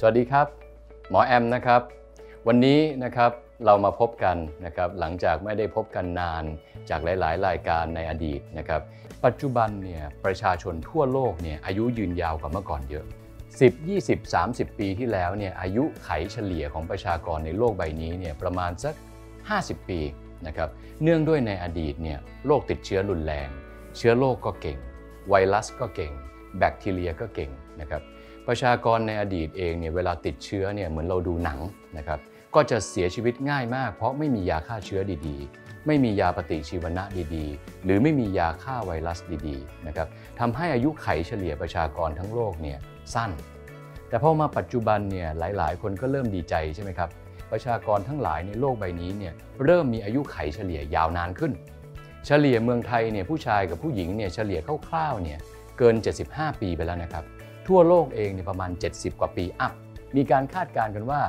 สวัสดีครับ หมอแอมนะครับ วันนี้นะครับเรามาพบกันนะครับหลังจากไม่ได้พบกันนานจากหลาย ๆ รายการในอดีตนะครับ ปัจจุบันเนี่ยประชาชนทั่วโลกเนี่ยอายุยืนยาวกว่าเมื่อก่อนเยอะ 10 20 30 ปีที่แล้วเนี่ยอายุไขเฉลี่ยของประชากรในโลกใบนี้เนี่ยประมาณสัก 50 ปีนะครับเนื่องด้วยในอดีตเนี่ยโรคติดเชื้อรุนแรง เชื้อโรคก็เก่ง ไวรัสก็เก่ง แบคทีเรียก็เก่งนะครับ ประชากรในอดีตเองเนี่ยเวลาติดเชื้อเนี่ยเหมือนเราดูหนังนะครับก็จะเสียชีวิตง่ายมาก เพราะไม่มียาฆ่าเชื้อดีๆ ไม่มียาปฏิชีวนะดีๆ หรือไม่มียาฆ่าไวรัสดีๆนะครับทำให้อายุไขเฉลี่ยประชากรทั้งโลกเนี่ยสั้น แต่พอมาปัจจุบันเนี่ยหลายๆ คนก็เริ่มดีใจใช่ไหมครับประชากรทั้งหลายในโลกใบนี้เนี่ยเริ่มมีอายุไขเฉลี่ยยาวนานขึ้น เฉลี่ยเมืองไทยเนี่ยผู้ชายกับผู้หญิงเนี่ยเฉลี่ยคร่าวๆเนี่ยเกิน 75 ปีไปแล้วนะครับ ทั่วโลกเองเนี่ยประมาณ 70 กว่าปีอัพ มีการคาดการณ์กันว่า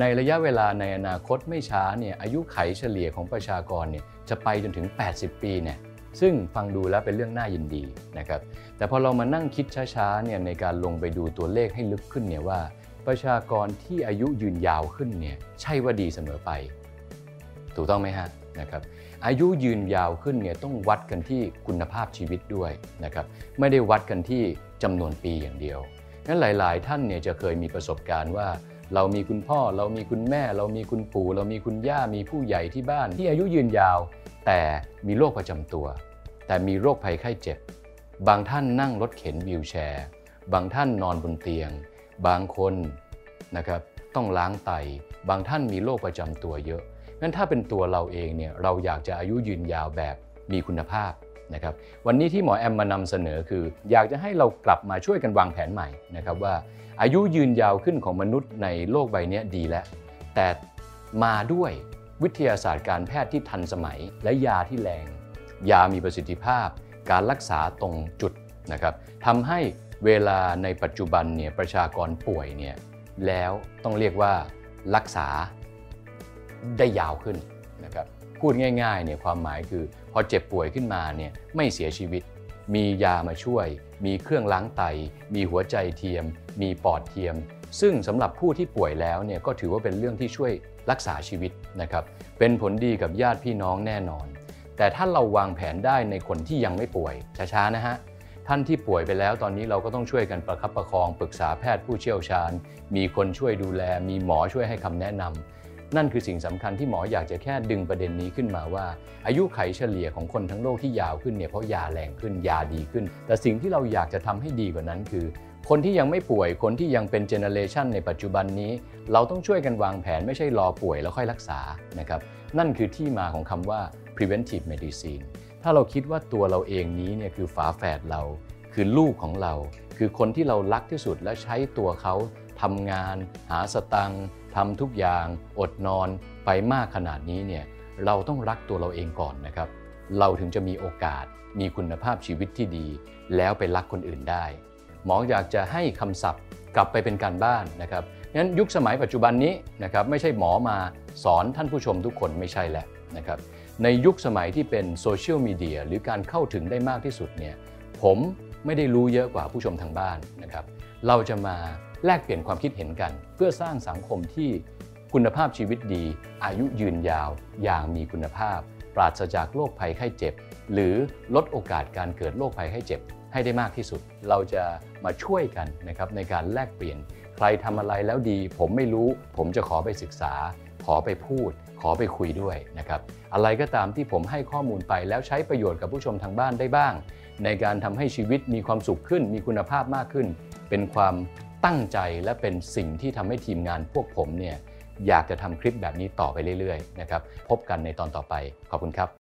ในระยะเวลาในอนาคตไม่ช้าเนี่ยอายุไขเฉลี่ยของประชากรเนี่ยจะไปจนถึง 80 ปีเนี่ยซึ่งฟังดูแล้วเป็นเรื่องน่ายินดีนะครับ แต่พอเรามานั่งคิดช้าๆเนี่ยในการลงไปดูตัวเลขให้ลึกขึ้นเนี่ยว่า ประชากรที่อายุยืนยาวขึ้นเนี่ยใช่ว่าดีเสมอไป ถูกต้องไหมฮะนะครับ อายุยืนยาวขึ้นเนี่ยต้องวัดกันที่คุณภาพชีวิตด้วยนะครับไม่ได้วัดกันที่จำนวนปีอย่างเดียวงั้นหลาย ๆ ท่านเนี่ยจะเคยมีประสบการณ์ว่า เรามีคุณพ่อ เรามีคุณแม่ เรามีคุณปู่ เรามีคุณย่ามีผู้ใหญ่ที่บ้าน ที่อายุยืนยาว แต่มีโรคประจำตัว แต่มีโรคภัยไข้เจ็บ บางท่านนั่งรถเข็นวีลแชร์ บางท่านนอนบนเตียง บางคนนะครับต้องล้างไต บางท่านมีโรคประจำตัวเยอะ งั้นถ้าเป็นตัวเราเองเนี่ยเราอยากจะอายุยืนยาวแบบมีคุณภาพนะครับวันนี้ที่หมอแอมมานำเสนอคือ อยากจะให้เรากลับมาช่วยกันวางแผนใหม่นะครับว่าอายุยืนยาวขึ้นของมนุษย์ในโลกใบนี้ดีแล้ว แต่มาด้วยวิทยาศาสตร์การแพทย์ที่ทันสมัย และยาที่แรง ยามีประสิทธิภาพ การรักษาตรงจุดนะครับทำให้เวลาในปัจจุบันเนี่ยประชากรป่วยเนี่ยแล้วต้องเรียกว่ารักษา ได้ยาวขึ้นนะครับพูดง่ายๆเนี่ยความหมายคือ พอเจ็บป่วยขึ้นมาเนี่ยไม่เสียชีวิต มียามาช่วย มีเครื่องล้างไต มีหัวใจเทียม มีปอดเทียม ซึ่งสำหรับผู้ที่ป่วยแล้วเนี่ยก็ถือว่าเป็นเรื่องที่ช่วยรักษาชีวิตนะครับเป็นผลดีกับญาติพี่น้องแน่นอน แต่ถ้าเราวางแผนได้ในคนที่ยังไม่ป่วยช้าๆนะฮะท่านที่ป่วยไปแล้วตอนนี้เราก็ต้องช่วยกันประคับประคองปรึกษาแพทย์ผู้เชี่ยวชาญ มีคนช่วยดูแล มีหมอช่วยให้คำแนะนำ นั่นคือสิ่งสำคัญที่หมออยากจะแค่ดึงประเด็นนี้ขึ้นมาว่า อายุไขเฉลี่ยของคนทั้งโลกที่ยาวขึ้นเนี่ยเพราะยาแรงขึ้นยาดีขึ้น แต่สิ่งที่เราอยากจะทำให้ดีกว่านั้นคือ คนที่ยังไม่ป่วยคนที่ยังเป็นเจเนเรชันในปัจจุบันนี้ เราต้องช่วยกันวางแผนไม่ใช่รอป่วยแล้วค่อยรักษานะครับนั่นคือที่มาของคำว่า preventive medicine ถ้าเราคิดว่าตัวเราเองนี้เนี่ยคือฝาแฝดเรา คือลูกของเรา คือคนที่เรารักที่สุดและใช้ตัวเขา ทำงาน หาสตังค์ทำทุกอย่าง อดนอนไปมากขนาดนี้เนี่ยเราต้องรักตัวเราเองก่อนนะครับ เราถึงจะมีโอกาสมีคุณภาพชีวิตที่ดี แล้วไปรักคนอื่นได้ หมออยากจะให้คำศัพท์กลับไปเป็นการบ้านนะครับงั้นยุคสมัยปัจจุบันนี้นะครับไม่ใช่หมอมาสอนท่านผู้ชมทุกคนไม่ใช่แล้วนะครับในยุคสมัยที่เป็นโซเชียลมีเดียหรือการเข้าถึงได้มากที่สุดเนี่ยผมไม่ได้รู้เยอะกว่าผู้ชมทางบ้านนะครับ เราจะมา แลกเปลี่ยนความคิดเห็นกัน เพื่อสร้างสังคมที่คุณภาพชีวิตดี อายุยืนยาว อย่างมีคุณภาพ ปราศจากโรคภัยไข้เจ็บ หรือลดโอกาสการเกิดโรคภัยไข้เจ็บ ให้ได้มากที่สุด เราจะมาช่วยกันนะครับในการแลกเปลี่ยน ใครทำอะไรแล้วดี ผมไม่รู้ ผมจะขอไปศึกษา ขอไปพูด ขอไปคุยด้วยนะครับ อะไรก็ตามที่ผมให้ข้อมูลไปแล้วใช้ประโยชน์กับผู้ชมทางบ้านได้บ้าง ในการทำให้ชีวิตมีความสุขขึ้น มีคุณภาพมากขึ้น เป็นความ ตั้งใจและเป็นสิ่งที่ทำให้ทีมงานพวกผมเนี่ยอยากจะทำคลิปแบบนี้ต่อไปเรื่อยๆนะครับพบกันในตอนต่อไปขอบคุณครับ